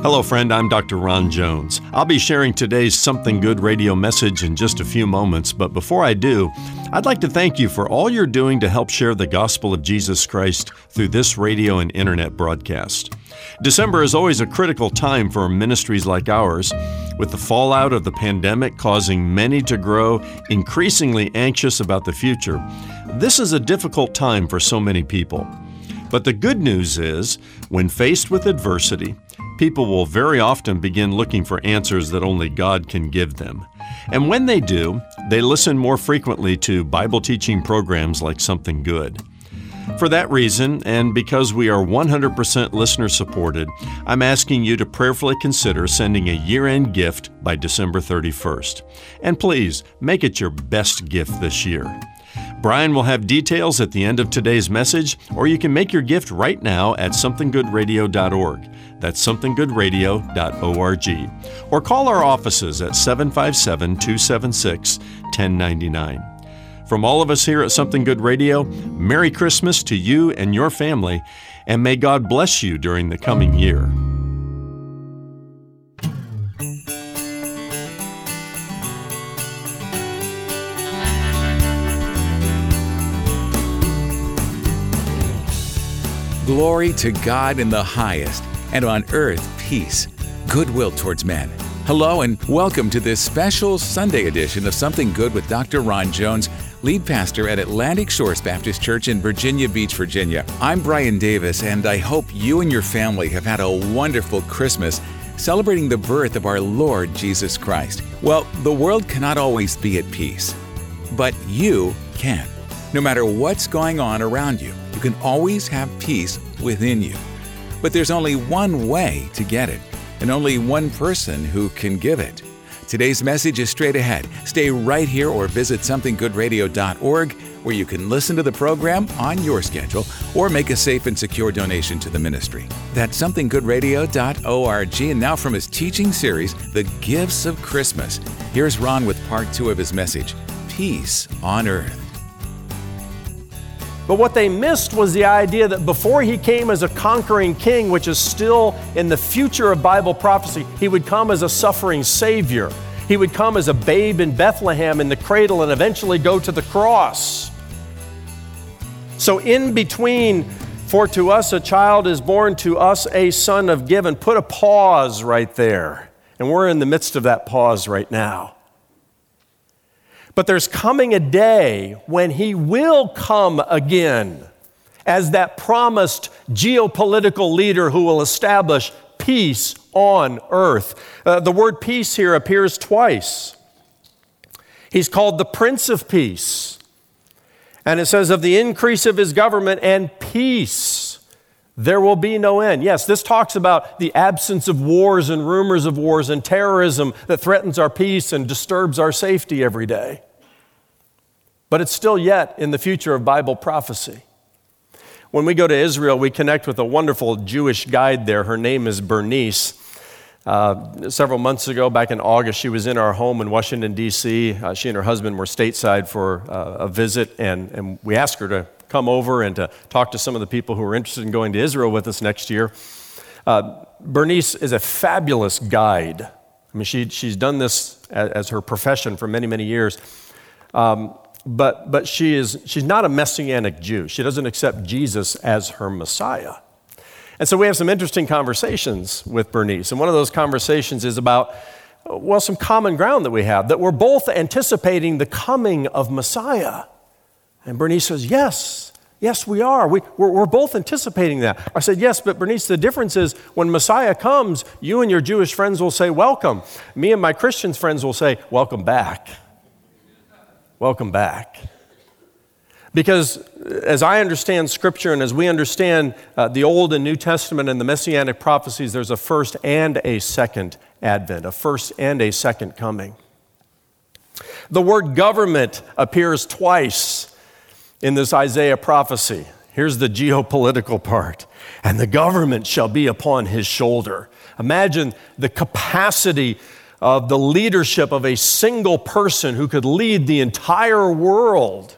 Hello, friend. I'm Dr. Ron Jones. I'll be sharing today's Something Good radio message in just a few moments, but before I do, I'd like to thank you for all you're doing to help share the gospel of Jesus Christ through this radio and internet broadcast. December is always a critical time for ministries like ours, with the fallout of the pandemic causing many to grow increasingly anxious about the future. This is a difficult time for so many people. But the good news is, when faced with adversity, people will very often begin looking for answers that only God can give them. And when they do, they listen more frequently to Bible teaching programs like Something Good. For that reason, and because we are 100% listener supported, I'm asking you to prayerfully consider sending a year end gift by December 31st. And please, make it your best gift this year. Brian will have details at the end of today's message, or you can make your gift right now at somethinggoodradio.org. That's somethinggoodradio.org. Or call our offices at 757 276 1099. From all of us here at Something Good Radio, Merry Christmas to you and your family, and may God bless you during the coming year. Glory to God in the highest, and on earth peace, goodwill towards men. Hello, and welcome to this special Sunday edition of Something Good with Dr. Ron Jones, lead pastor at Atlantic Shores Baptist Church in Virginia Beach, Virginia. I'm Brian Davis, and I hope you and your family have had a wonderful Christmas celebrating the birth of our Lord Jesus Christ. Well, the world cannot always be at peace, but you can. No matter what's going on around you, you can always have peace within you. But there's only one way to get it, and only one person who can give it. Today's message is straight ahead. Stay right here or visit somethinggoodradio.org where you can listen to the program on your schedule or make a safe and secure donation to the ministry. That's somethinggoodradio.org. And now from his teaching series, The Gifts of Christmas, here's Ron with part two of his message Peace on Earth. But what they missed was the idea that before he came as a conquering king, which is still in the future of Bible prophecy, he would come as a suffering Savior. He would come as a babe in Bethlehem in the cradle and eventually go to the cross. So, in between, for to us a child is born, to us a son of given, put a pause right there. And we're in the midst of that pause right now. But there's coming a day when he will come again as that promised geopolitical leader who will establish peace on earth. Uh, the word peace here appears twice. He's called the Prince of Peace. And it says, of the increase of his government and peace, there will be no end. Yes, this talks about the absence of wars and rumors of wars and terrorism that threatens our peace and disturbs our safety every day but it's still yet in the future of Bible prophecy. When we go to Israel, we connect with a wonderful Jewish guide there. Her name is Bernice. Uh, several months ago, back in August, she was in our home in Washington, D.C. Uh, she and her husband were stateside for uh, a visit, and, and we asked her to come over and to talk to some of the people who are interested in going to Israel with us next year. Uh, Bernice is a fabulous guide. I mean, she, she's done this as, as her profession for many, many years. Um, but, but she is, she's not a messianic Jew. She doesn't accept Jesus as her Messiah. And so we have some interesting conversations with Bernice. And one of those conversations is about, well, some common ground that we have, that we're both anticipating the coming of Messiah. And Bernice says, Yes, yes, we are. We, we're, we're both anticipating that. I said, Yes, but Bernice, the difference is when Messiah comes, you and your Jewish friends will say, Welcome. Me and my Christian friends will say, Welcome back. Welcome back. Because as I understand Scripture and as we understand uh, the Old and New Testament and the Messianic prophecies, there's a first and a second advent, a first and a second coming. The word government appears twice in this Isaiah prophecy. Here's the geopolitical part. And the government shall be upon his shoulder. Imagine the capacity of the leadership of a single person who could lead the entire world.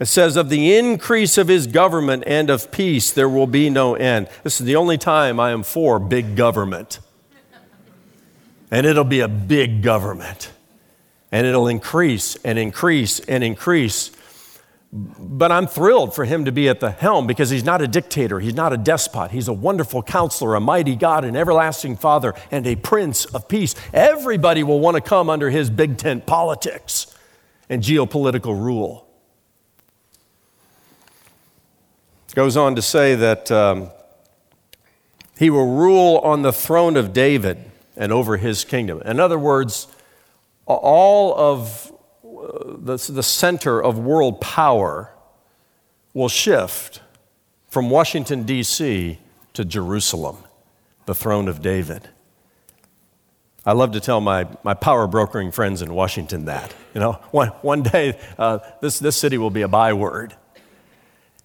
It says, Of the increase of his government and of peace, there will be no end. This is the only time I am for big government. And it'll be a big government. And it'll increase and increase and increase. But I'm thrilled for him to be at the helm because he's not a dictator, he's not a despot. He's a wonderful counselor, a mighty God, an everlasting Father, and a Prince of Peace. Everybody will want to come under his big tent politics and geopolitical rule. goes on to say that um, he will rule on the throne of David and over his kingdom. In other words, all of the, the center of world power will shift from Washington, D.C. to Jerusalem, the throne of David. I love to tell my, my power brokering friends in Washington that. You know, one, one day uh, this, this city will be a byword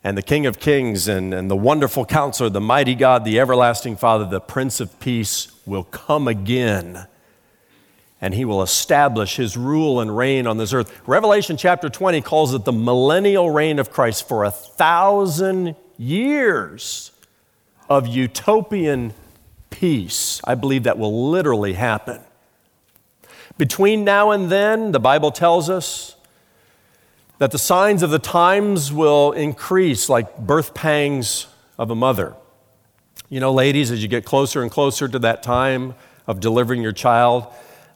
and the King of Kings and, and the wonderful counselor, the mighty God, the everlasting Father, the Prince of Peace will come again and he will establish his rule and reign on this earth. Revelation chapter 20 calls it the millennial reign of Christ for a thousand years of utopian peace. I believe that will literally happen. Between now and then, the Bible tells us that the signs of the times will increase like birth pangs of a mother. You know, ladies, as you get closer and closer to that time of delivering your child,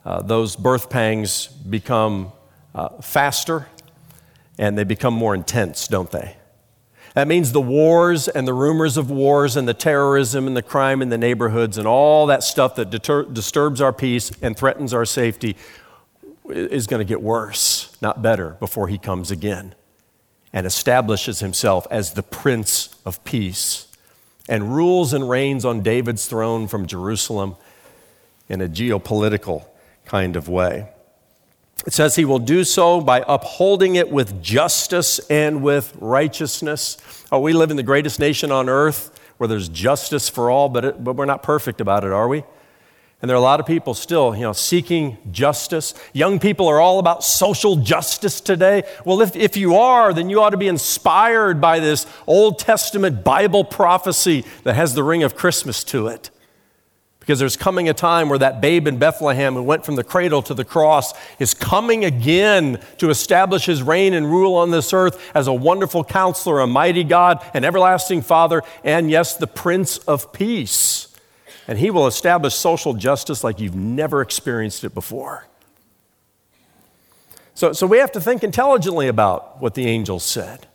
uh, those birth pangs become uh, faster and they become more intense, don't they? That means the wars and the rumors of wars and the terrorism and the crime in the neighborhoods and all that stuff that deter- disturbs our peace and threatens our safety is going to get worse, not better, before he comes again and establishes himself as the Prince of Peace and rules and reigns on David's throne from Jerusalem in a geopolitical kind of way. It says he will do so by upholding it with justice and with righteousness. Oh, we live in the greatest nation on earth where there's justice for all, but, it, but we're not perfect about it, are we? And there are a lot of people still, you know, seeking justice. Young people are all about social justice today. Well, if, if you are, then you ought to be inspired by this Old Testament Bible prophecy that has the ring of Christmas to it. Because there's coming a time where that babe in Bethlehem who went from the cradle to the cross is coming again to establish his reign and rule on this earth as a wonderful counselor, a mighty God, an everlasting Father, and yes, the Prince of Peace and He will establish social justice like you've never experienced it before. So, so we have to think intelligently about what the angels said.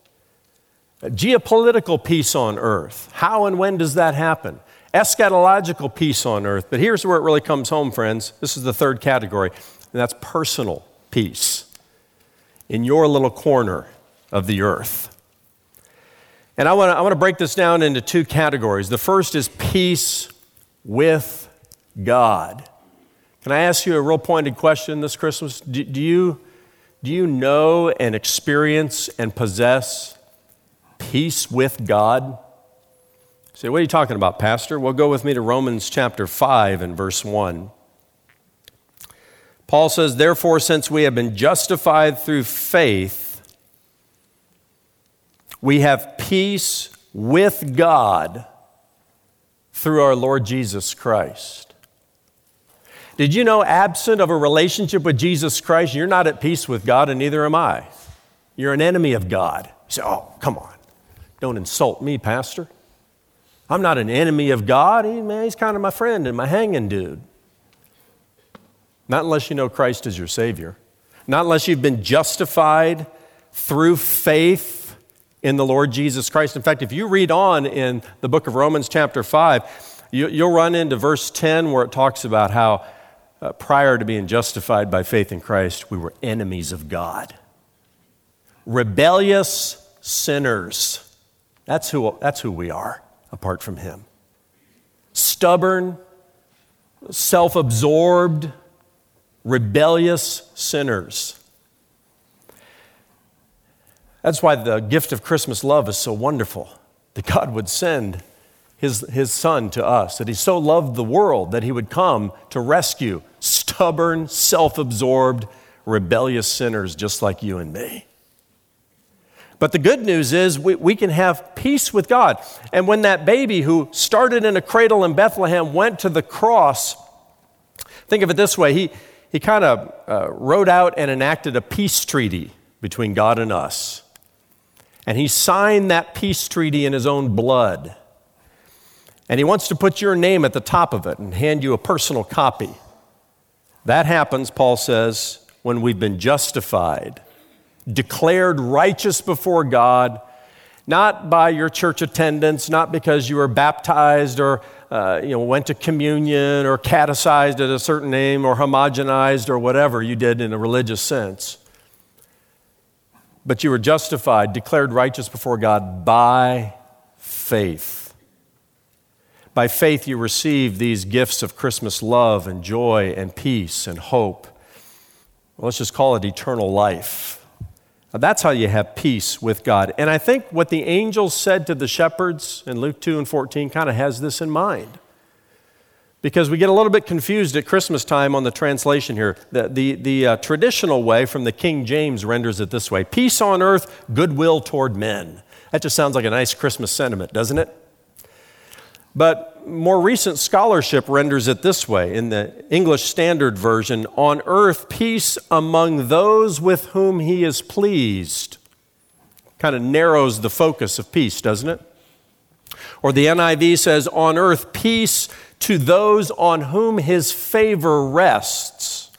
Geopolitical peace on earth. How and when does that happen? Eschatological peace on earth. But here's where it really comes home, friends. This is the third category, and that's personal peace in your little corner of the earth. And I want to I want to break this down into two categories. The first is peace with God. Can I ask you a real pointed question this Christmas? Do, do, you, do you know and experience and possess peace with God? Say, what are you talking about, Pastor? Well, go with me to Romans chapter 5 and verse 1. Paul says, Therefore, since we have been justified through faith, we have peace with God through our Lord Jesus Christ. Did you know, absent of a relationship with Jesus Christ, you're not at peace with God, and neither am I. You're an enemy of God. You say, oh, come on. Don't insult me, Pastor. I'm not an enemy of God. He, man, he's kind of my friend and my hanging dude. Not unless you know Christ as your Savior. Not unless you've been justified through faith in the Lord Jesus Christ. In fact, if you read on in the book of Romans, chapter 5, you, will run into verse 10 where it talks about how uh, prior to being justified by faith in Christ, we were enemies of God, rebellious sinners. That's who, that's who we are apart from Him. Stubborn, self absorbed, rebellious sinners. That's why the gift of Christmas love is so wonderful that God would send his, his son to us, that he so loved the world that he would come to rescue stubborn, self absorbed, rebellious sinners just like you and me. But the good news is we, we can have peace with God. And when that baby who started in a cradle in Bethlehem went to the cross, think of it this way he, he kind of uh, wrote out and enacted a peace treaty between God and us. And he signed that peace treaty in his own blood. And he wants to put your name at the top of it and hand you a personal copy. That happens, Paul says, when we've been justified declared righteous before God, not by your church attendance, not because you were baptized or uh, you know, went to communion or catechized at a certain name or homogenized or whatever you did in a religious sense. But you were justified, declared righteous before God by faith. By faith, you receive these gifts of Christmas love and joy and peace and hope. Well, let's just call it eternal life. That's how you have peace with God. And I think what the angels said to the shepherds in Luke 2 and 14 kind of has this in mind. Because we get a little bit confused at Christmas time on the translation here. The, the, the uh, traditional way from the King James renders it this way Peace on earth, goodwill toward men. That just sounds like a nice Christmas sentiment, doesn't it? But more recent scholarship renders it this way in the English Standard Version on earth, peace among those with whom he is pleased. Kind of narrows the focus of peace, doesn't it? Or the NIV says, on earth, peace to those on whom his favor rests.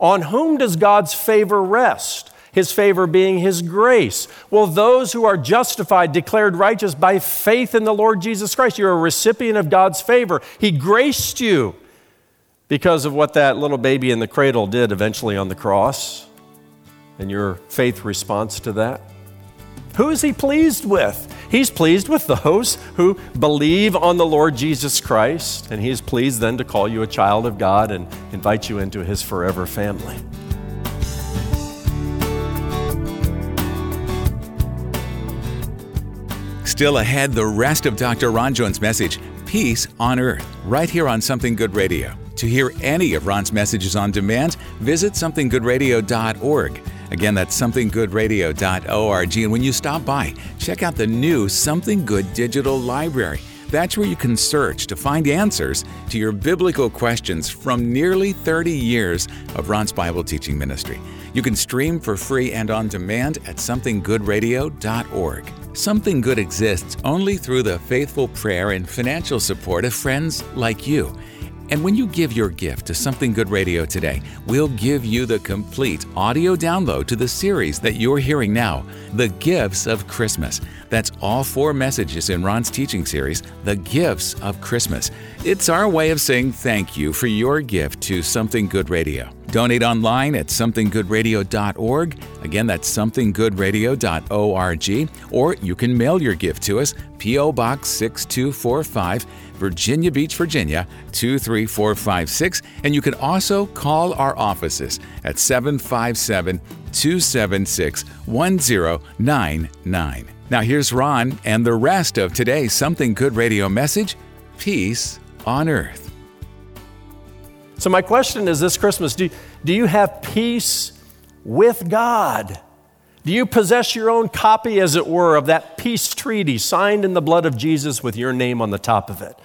On whom does God's favor rest? His favor being his grace. Well, those who are justified, declared righteous by faith in the Lord Jesus Christ, you're a recipient of God's favor. He graced you because of what that little baby in the cradle did eventually on the cross and your faith response to that. Who is he pleased with? He's pleased with those who believe on the Lord Jesus Christ, and he's pleased then to call you a child of God and invite you into his forever family. Still ahead, the rest of Dr. Ron Jones' message, Peace on Earth, right here on Something Good Radio. To hear any of Ron's messages on demand, visit somethinggoodradio.org. Again, that's somethinggoodradio.org. And when you stop by, check out the new Something Good digital library. That's where you can search to find answers to your biblical questions from nearly 30 years of Ron's Bible teaching ministry. You can stream for free and on demand at somethinggoodradio.org. Something Good exists only through the faithful prayer and financial support of friends like you. And when you give your gift to Something Good Radio today, we'll give you the complete audio download to the series that you're hearing now, The Gifts of Christmas. That's all four messages in Ron's teaching series, The Gifts of Christmas. It's our way of saying thank you for your gift to Something Good Radio. Donate online at somethinggoodradio.org. Again, that's somethinggoodradio.org. Or you can mail your gift to us, P.O. Box 6245, Virginia Beach, Virginia 23456. And you can also call our offices at 757 276 1099. Now, here's Ron and the rest of today's Something Good Radio message Peace on Earth. So, my question is this Christmas do, do you have peace with God? Do you possess your own copy, as it were, of that peace treaty signed in the blood of Jesus with your name on the top of it?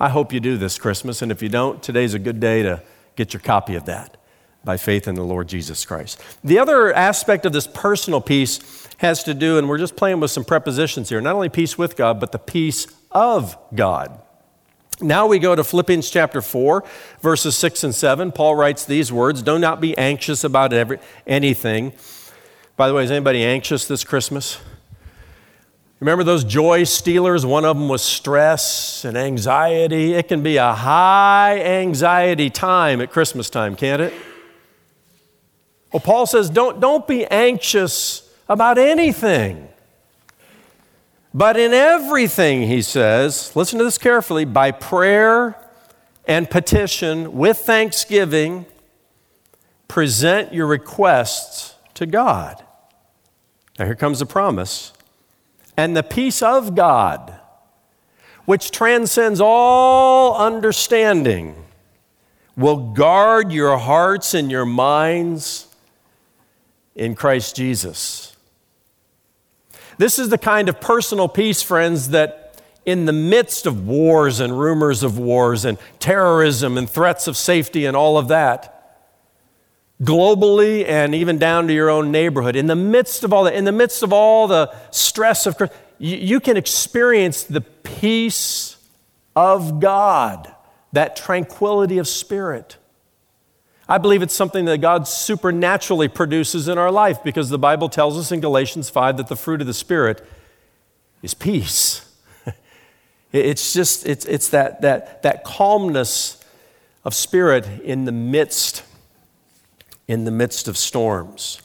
I hope you do this Christmas, and if you don't, today's a good day to get your copy of that by faith in the Lord Jesus Christ. The other aspect of this personal peace has to do, and we're just playing with some prepositions here, not only peace with God, but the peace of God. Now we go to Philippians chapter 4, verses 6 and 7. Paul writes these words Do not be anxious about every, anything. By the way, is anybody anxious this Christmas? Remember those joy stealers? One of them was stress and anxiety. It can be a high anxiety time at Christmas time, can't it? Well, Paul says, don't, don't be anxious about anything. But in everything, he says, listen to this carefully, by prayer and petition with thanksgiving, present your requests to God. Now, here comes the promise. And the peace of God, which transcends all understanding, will guard your hearts and your minds in Christ Jesus. This is the kind of personal peace, friends, that in the midst of wars and rumors of wars and terrorism and threats of safety and all of that, globally and even down to your own neighborhood, in the midst of all that, in the midst of all the stress of, you, can experience the peace of God, that tranquility of spirit. I believe it's something that God supernaturally produces in our life because the Bible tells us in Galatians 5 that the fruit of the Spirit is peace. it's just, it's, it's that, that, that calmness of spirit in the midst, in the midst of storms.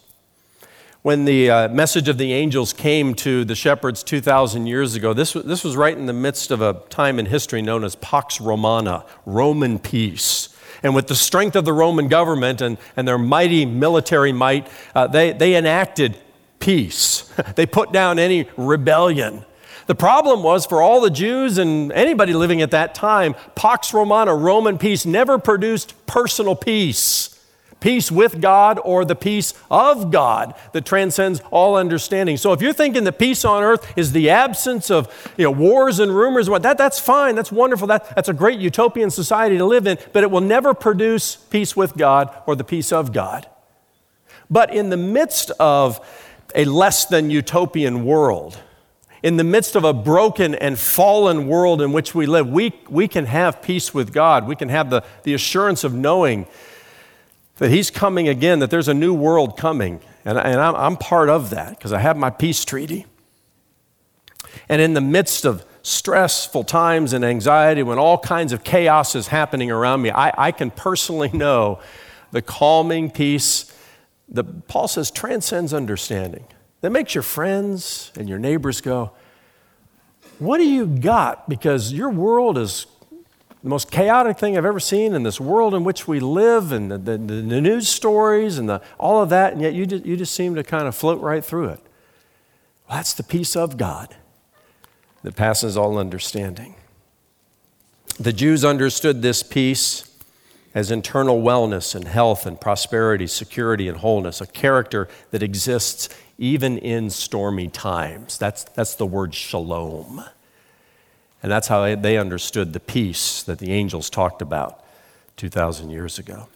When the uh, message of the angels came to the shepherds 2,000 years ago, this, this was right in the midst of a time in history known as Pax Romana, Roman peace. And with the strength of the Roman government and, and their mighty military might, uh, they, they enacted peace. they put down any rebellion. The problem was for all the Jews and anybody living at that time, Pax Romana, Roman peace, never produced personal peace peace with God or the peace of God that transcends all understanding. So if you're thinking the peace on earth is the absence of you know, wars and rumors, that, that's fine, that's wonderful, that, that's a great utopian society to live in, but it will never produce peace with God or the peace of God. But in the midst of a less than utopian world, in the midst of a broken and fallen world in which we live, we, we can have peace with God. We can have the, the assurance of knowing that He's coming again, that there's a new world coming. And, and I'm, I'm part of that because I have my peace treaty. And in the midst of stressful times and anxiety, when all kinds of chaos is happening around me, I, I can personally know the calming peace that Paul says transcends understanding. That makes your friends and your neighbors go, What do you got? Because your world is the most chaotic thing I've ever seen in this world in which we live and the, the, the news stories and the, all of that, and yet you just, you just seem to kind of float right through it. Well, that's the peace of God that passes all understanding. The Jews understood this peace as internal wellness and health and prosperity, security and wholeness, a character that exists even in stormy times. That's, that's the word shalom. And that's how they understood the peace that the angels talked about 2,000 years ago.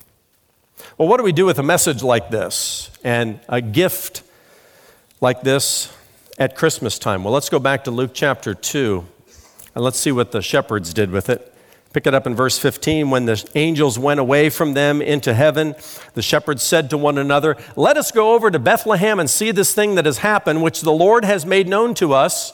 Well, what do we do with a message like this and a gift like this at Christmas time? Well, let's go back to Luke chapter 2 and let's see what the shepherds did with it. Pick it up in verse 15. When the angels went away from them into heaven, the shepherds said to one another, Let us go over to Bethlehem and see this thing that has happened, which the Lord has made known to us.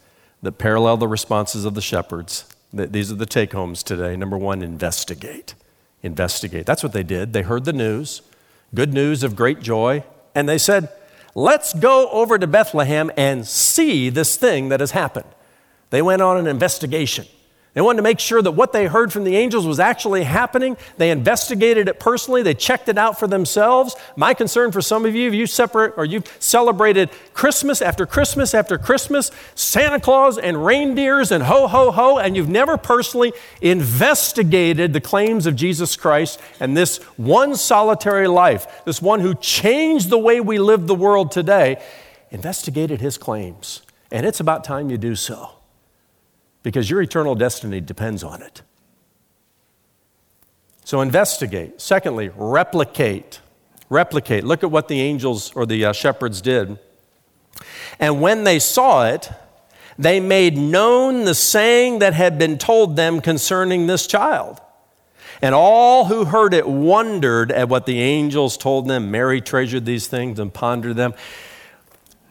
that parallel the responses of the shepherds. These are the take homes today. Number one, investigate. Investigate. That's what they did. They heard the news, good news of great joy, and they said, Let's go over to Bethlehem and see this thing that has happened. They went on an investigation. They wanted to make sure that what they heard from the angels was actually happening. They investigated it personally. They checked it out for themselves. My concern for some of you, if you separate or you've celebrated Christmas after Christmas after Christmas, Santa Claus and reindeers and ho ho ho, and you've never personally investigated the claims of Jesus Christ and this one solitary life, this one who changed the way we live the world today, investigated his claims. And it's about time you do so because your eternal destiny depends on it. So investigate. Secondly, replicate. Replicate. Look at what the angels or the uh, shepherds did. And when they saw it, they made known the saying that had been told them concerning this child. And all who heard it wondered at what the angels told them. Mary treasured these things and pondered them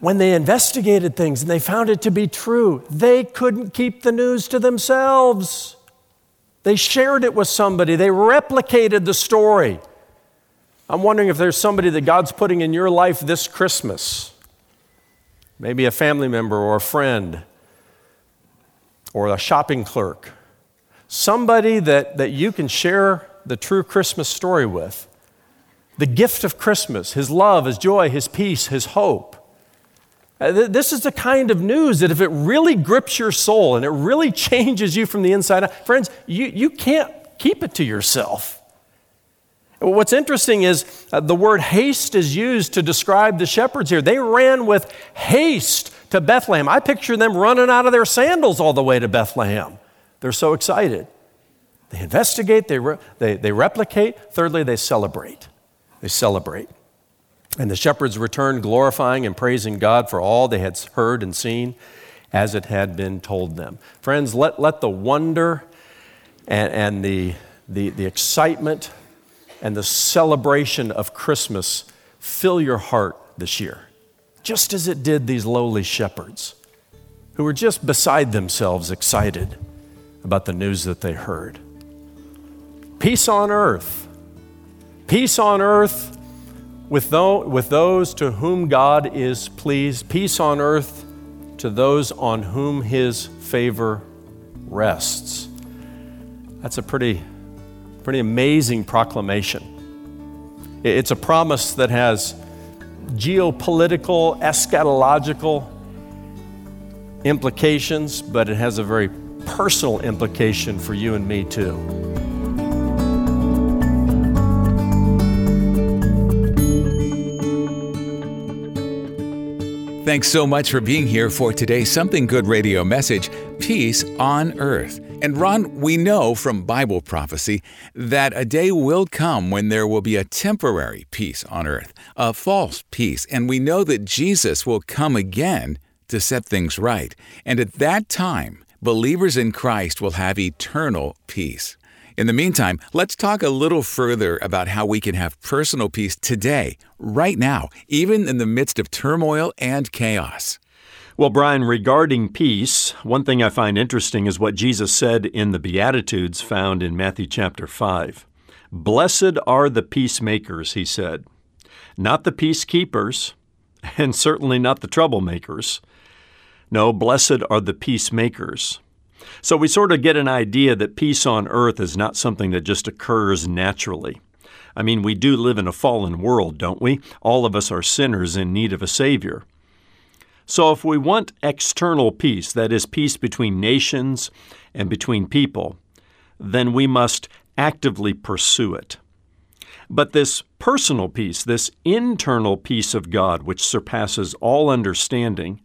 when they investigated things and they found it to be true, they couldn't keep the news to themselves. They shared it with somebody, they replicated the story. I'm wondering if there's somebody that God's putting in your life this Christmas maybe a family member or a friend or a shopping clerk, somebody that, that you can share the true Christmas story with. The gift of Christmas, his love, his joy, his peace, his hope. Uh, this is the kind of news that if it really grips your soul and it really changes you from the inside out, friends, you, you can't keep it to yourself. What's interesting is uh, the word haste is used to describe the shepherds here. They ran with haste to Bethlehem. I picture them running out of their sandals all the way to Bethlehem. They're so excited. They investigate, they, re- they, they replicate. Thirdly, they celebrate. They celebrate. And the shepherds returned, glorifying and praising God for all they had heard and seen as it had been told them. Friends, let, let the wonder and, and the, the, the excitement and the celebration of Christmas fill your heart this year, just as it did these lowly shepherds who were just beside themselves excited about the news that they heard. Peace on earth. Peace on earth with, those to whom God is pleased. Peace on earth to those on whom his favor rests. That's a pretty Pretty amazing proclamation. It's a promise that has geopolitical, eschatological implications, but it has a very personal implication for you and me, too. Thanks so much for being here for today's Something Good radio message Peace on Earth. And Ron, we know from Bible prophecy that a day will come when there will be a temporary peace on earth, a false peace, and we know that Jesus will come again to set things right. And at that time, believers in Christ will have eternal peace. In the meantime, let's talk a little further about how we can have personal peace today, right now, even in the midst of turmoil and chaos. Well, Brian, regarding peace, one thing I find interesting is what Jesus said in the Beatitudes found in Matthew chapter 5. Blessed are the peacemakers, he said. Not the peacekeepers, and certainly not the troublemakers. No, blessed are the peacemakers. So we sort of get an idea that peace on earth is not something that just occurs naturally. I mean, we do live in a fallen world, don't we? All of us are sinners in need of a Savior. So, if we want external peace, that is, peace between nations and between people, then we must actively pursue it. But this personal peace, this internal peace of God, which surpasses all understanding,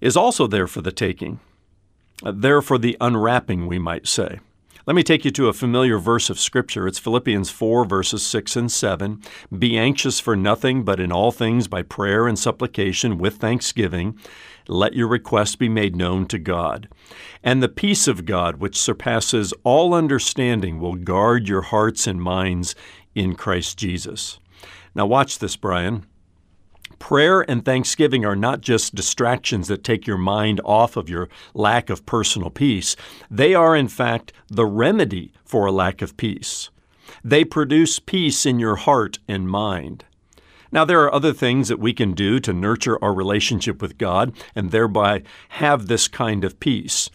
is also there for the taking, Uh, there for the unwrapping, we might say. Let me take you to a familiar verse of Scripture. It's Philippians 4, verses 6 and 7. Be anxious for nothing, but in all things by prayer and supplication with thanksgiving, let your requests be made known to God. And the peace of God, which surpasses all understanding, will guard your hearts and minds in Christ Jesus. Now, watch this, Brian. Prayer and thanksgiving are not just distractions that take your mind off of your lack of personal peace. They are, in fact, the remedy for a lack of peace. They produce peace in your heart and mind. Now, there are other things that we can do to nurture our relationship with God and thereby have this kind of peace.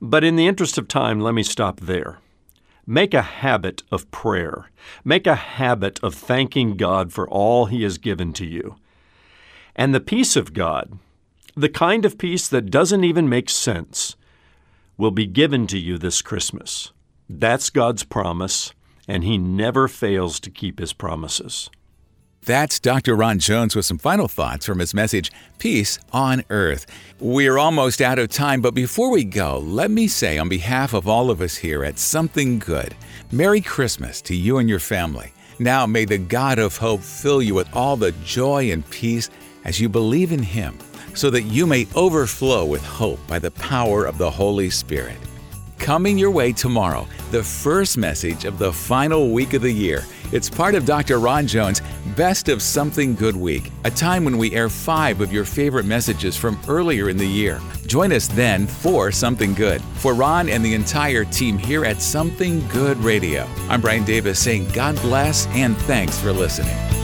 But in the interest of time, let me stop there. Make a habit of prayer. Make a habit of thanking God for all He has given to you. And the peace of God, the kind of peace that doesn't even make sense, will be given to you this Christmas. That's God's promise, and He never fails to keep His promises. That's Dr. Ron Jones with some final thoughts from his message, Peace on Earth. We're almost out of time, but before we go, let me say on behalf of all of us here at Something Good, Merry Christmas to you and your family. Now may the God of hope fill you with all the joy and peace as you believe in Him, so that you may overflow with hope by the power of the Holy Spirit. Coming your way tomorrow, the first message of the final week of the year. It's part of Dr. Ron Jones' Best of Something Good Week, a time when we air five of your favorite messages from earlier in the year. Join us then for Something Good. For Ron and the entire team here at Something Good Radio, I'm Brian Davis saying God bless and thanks for listening.